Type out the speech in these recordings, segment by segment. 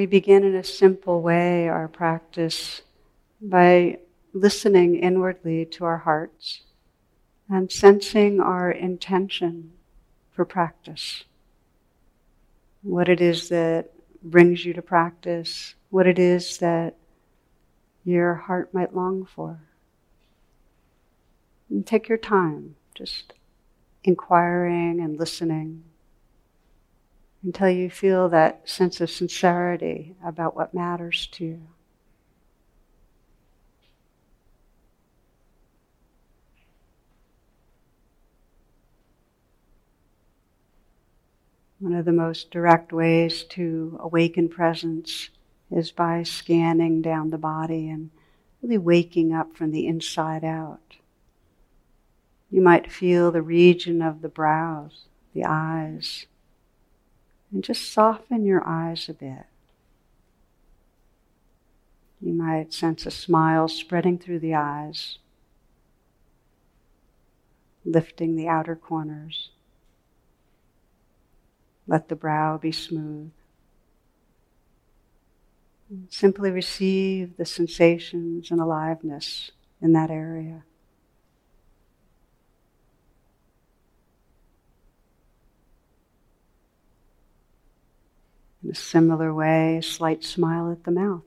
We begin in a simple way our practice by listening inwardly to our hearts and sensing our intention for practice. What it is that brings you to practice, what it is that your heart might long for. And take your time, just inquiring and listening until you feel that sense of sincerity about what matters to you. One of the most direct ways to awaken presence is by scanning down the body and really waking up from the inside out. You might feel the region of the brows, the eyes, and just soften your eyes a bit. You might sense a smile spreading through the eyes, lifting the outer corners. Let the brow be smooth. Simply receive the sensations and aliveness in that area. In a similar way, a slight smile at the mouth.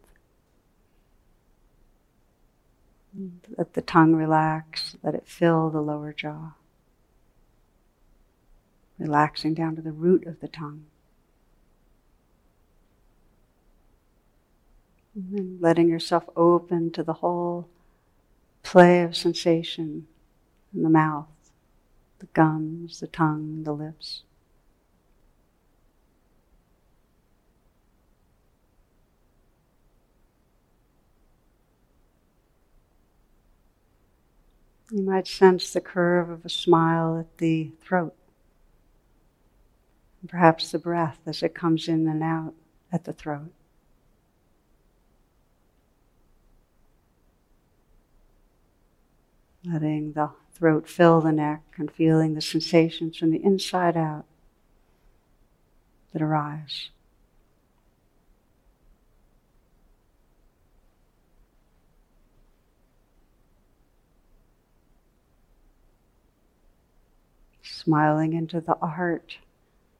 Let the tongue relax, let it fill the lower jaw. Relaxing down to the root of the tongue. And then letting yourself open to the whole play of sensation in the mouth, the gums, the tongue, the lips. You might sense the curve of a smile at the throat. Perhaps the breath as it comes in and out at the throat. Letting the throat fill the neck and feeling the sensations from the inside out that arise. Smiling into the heart,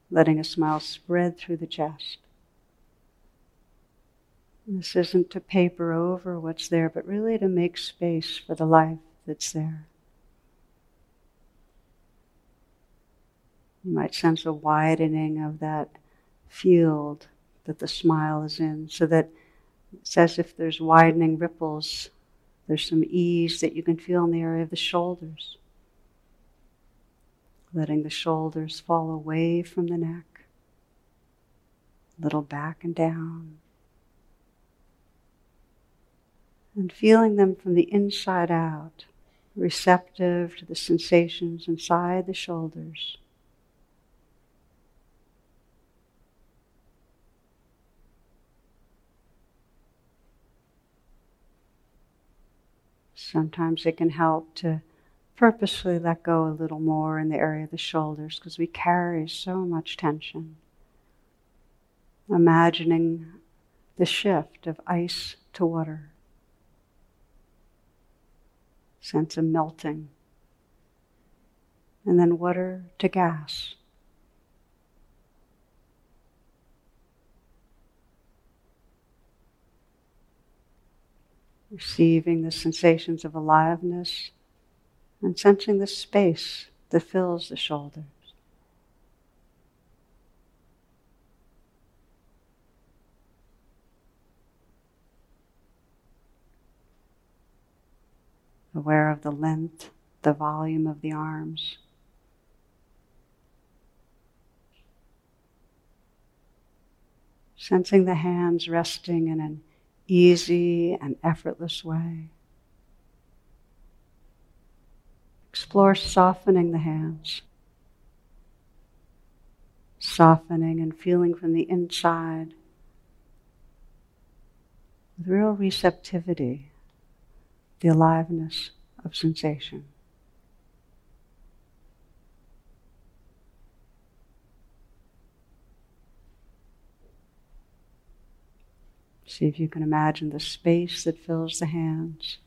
letting a smile spread through the chest. This isn't to paper over what's there, but really to make space for the life that's there. You might sense a widening of that field that the smile is in, so that it's as if there's widening ripples. There's some ease that you can feel in the area of the shoulders letting the shoulders fall away from the neck, a little back and down, and feeling them from the inside out, receptive to the sensations inside the shoulders. Sometimes it can help to purposely let go a little more in the area of the shoulders because we carry so much tension. Imagining the shift of ice to water, sense of melting, and then water to gas. Receiving the sensations of aliveness and sensing the space that fills the shoulders. aware of the length, the volume of the arms. Sensing the hands resting in an easy and effortless way. Explore softening the hands, softening and feeling from the inside with real receptivity, the aliveness of sensation. See if you can imagine the space that fills the hands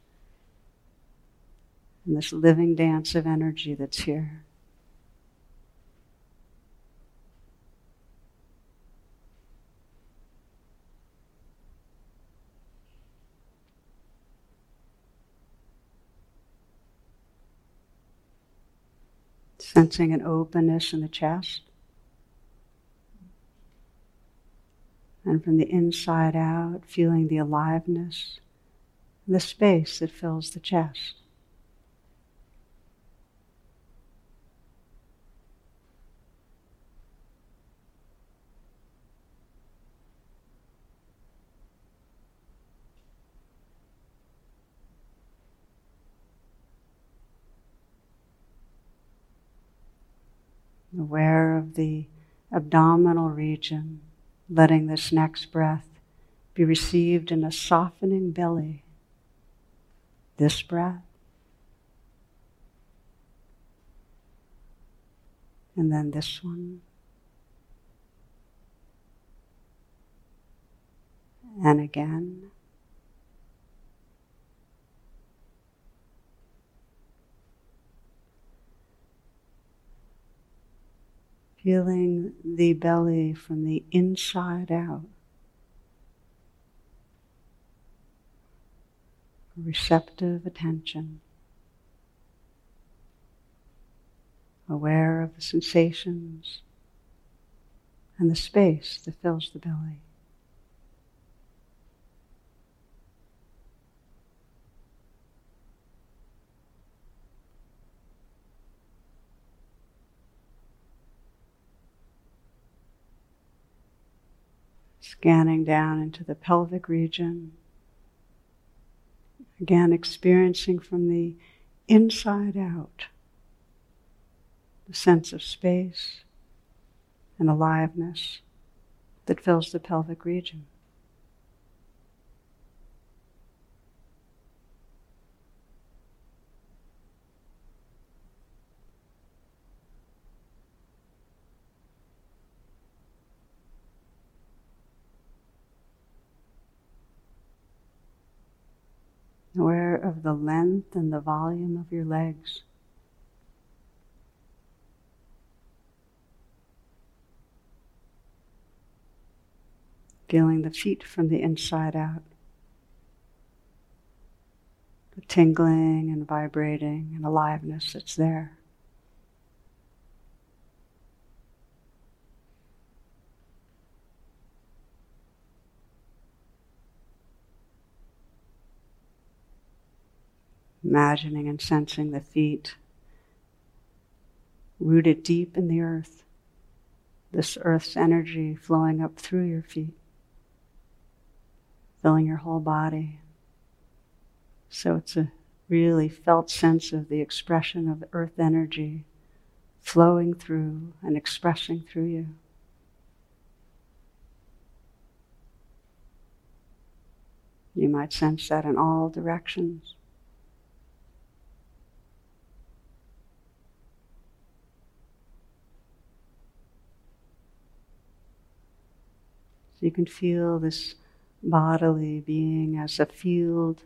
and this living dance of energy that's here. Sensing an openness in the chest. And from the inside out, feeling the aliveness, the space that fills the chest. Aware of the abdominal region, letting this next breath be received in a softening belly. This breath. And then this one. And again. Feeling the belly from the inside out. Receptive attention, aware of the sensations and the space that fills the belly. Scanning down into the pelvic region. Again, experiencing from the inside out the sense of space and aliveness that fills the pelvic region. Aware of the length and the volume of your legs. Feeling the feet from the inside out. The tingling and vibrating and aliveness that's there. Imagining and sensing the feet rooted deep in the earth, this earth's energy flowing up through your feet, filling your whole body. So it's a really felt sense of the expression of earth energy flowing through and expressing through you. You might sense that in all directions. So you can feel this bodily being as a field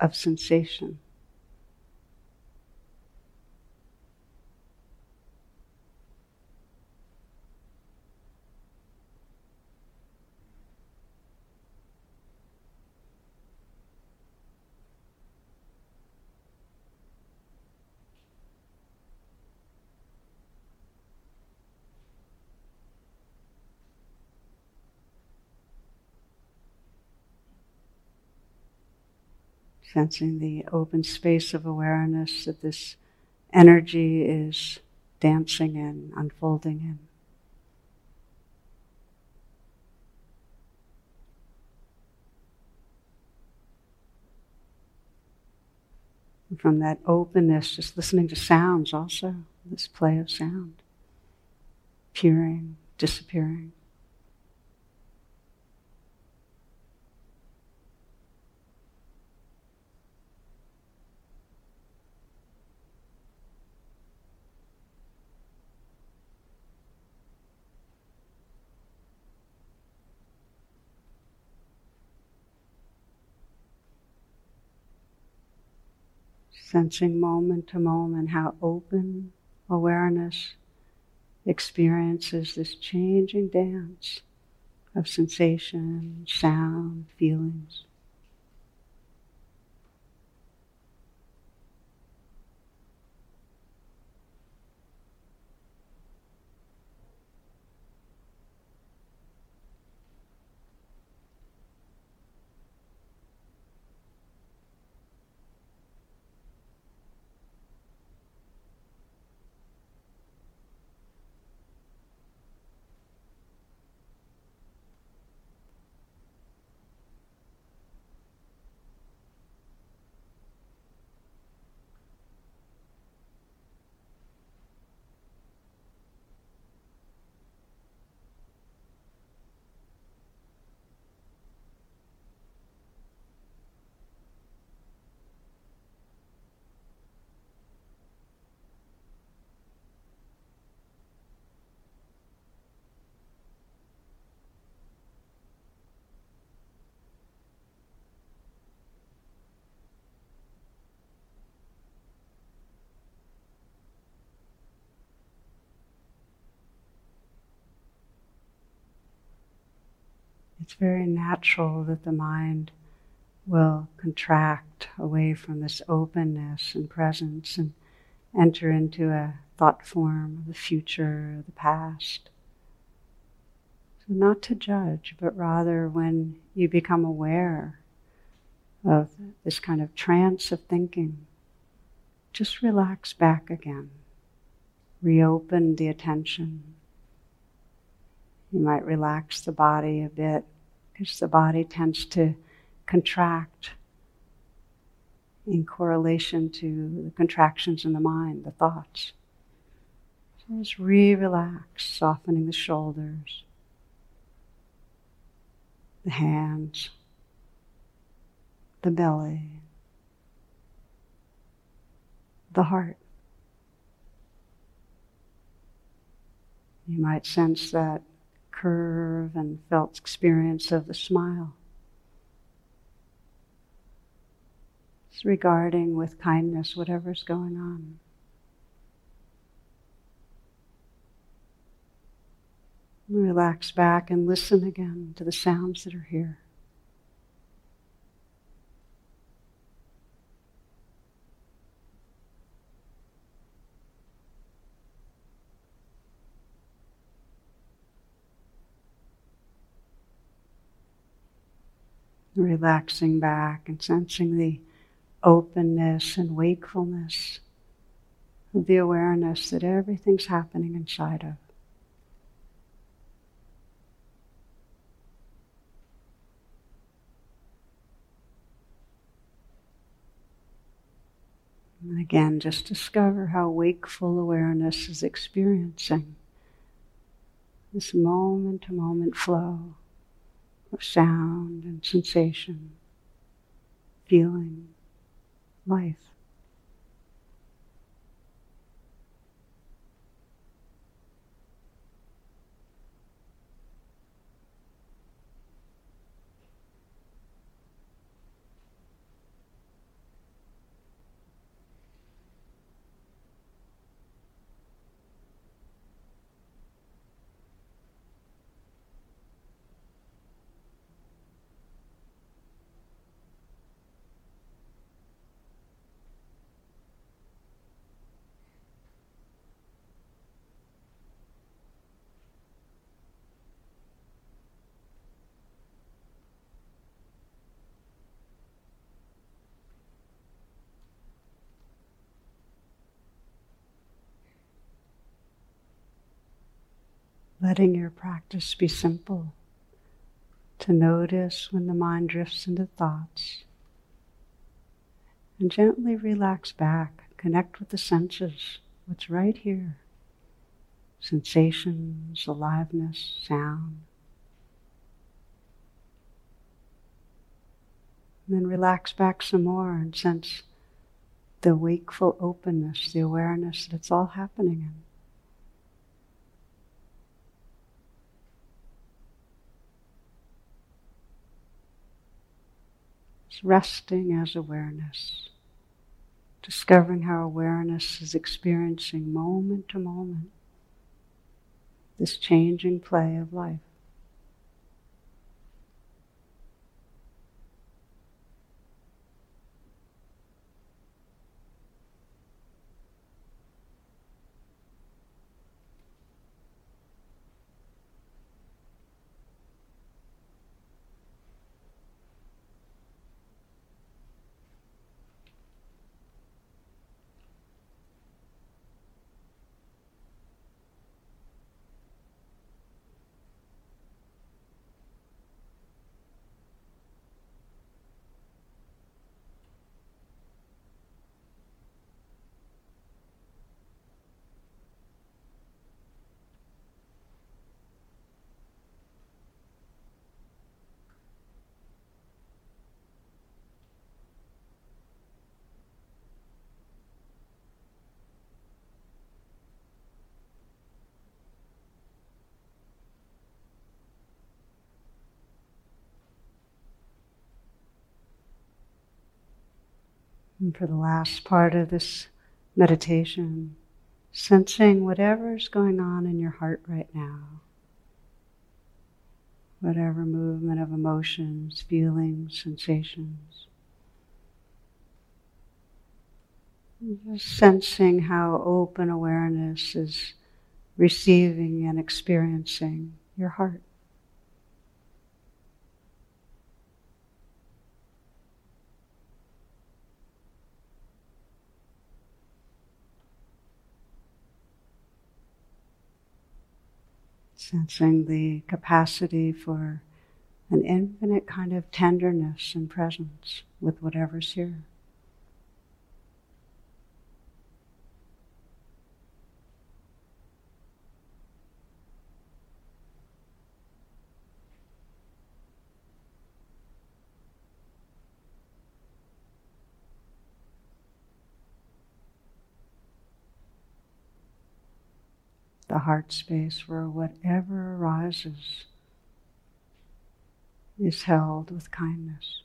of sensation. Sensing the open space of awareness that this energy is dancing in, unfolding in. And from that openness, just listening to sounds also, this play of sound, appearing, disappearing. Sensing moment to moment how open awareness experiences this changing dance of sensation, sound, feelings. It's very natural that the mind will contract away from this openness and presence and enter into a thought form of the future, the past. So, not to judge, but rather when you become aware of this kind of trance of thinking, just relax back again. Reopen the attention. You might relax the body a bit because the body tends to contract in correlation to the contractions in the mind, the thoughts. So just re relax, softening the shoulders, the hands, the belly, the heart. You might sense that curve and felt experience of the smile. Just regarding with kindness whatever's going on. Relax back and listen again to the sounds that are here. Relaxing back and sensing the openness and wakefulness of the awareness that everything's happening inside of. And again, just discover how wakeful awareness is experiencing this moment to moment flow of sound and sensation, feeling, life. Letting your practice be simple, to notice when the mind drifts into thoughts, and gently relax back, connect with the senses, what's right here. Sensations, aliveness, sound. And then relax back some more and sense the wakeful openness, the awareness that it's all happening in. Resting as awareness, discovering how awareness is experiencing moment to moment this changing play of life. And for the last part of this meditation, sensing whatever's going on in your heart right now, whatever movement of emotions, feelings, sensations. Just sensing how open awareness is receiving and experiencing your heart. Sensing the capacity for an infinite kind of tenderness and presence with whatever's here. The heart space where whatever arises is held with kindness.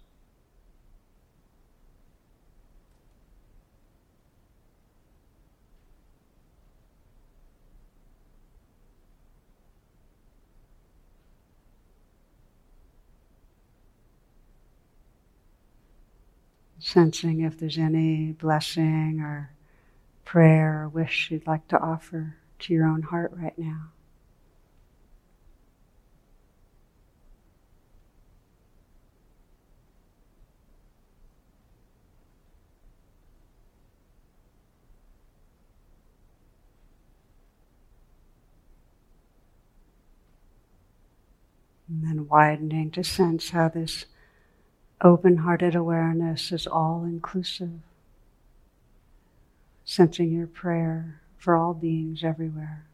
Sensing if there's any blessing or prayer or wish you'd like to offer to your own heart right now. And then widening to sense how this open hearted awareness is all inclusive. Sensing your prayer for all beings everywhere.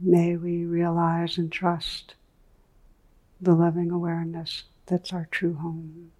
May we realize and trust the loving awareness that's our true home.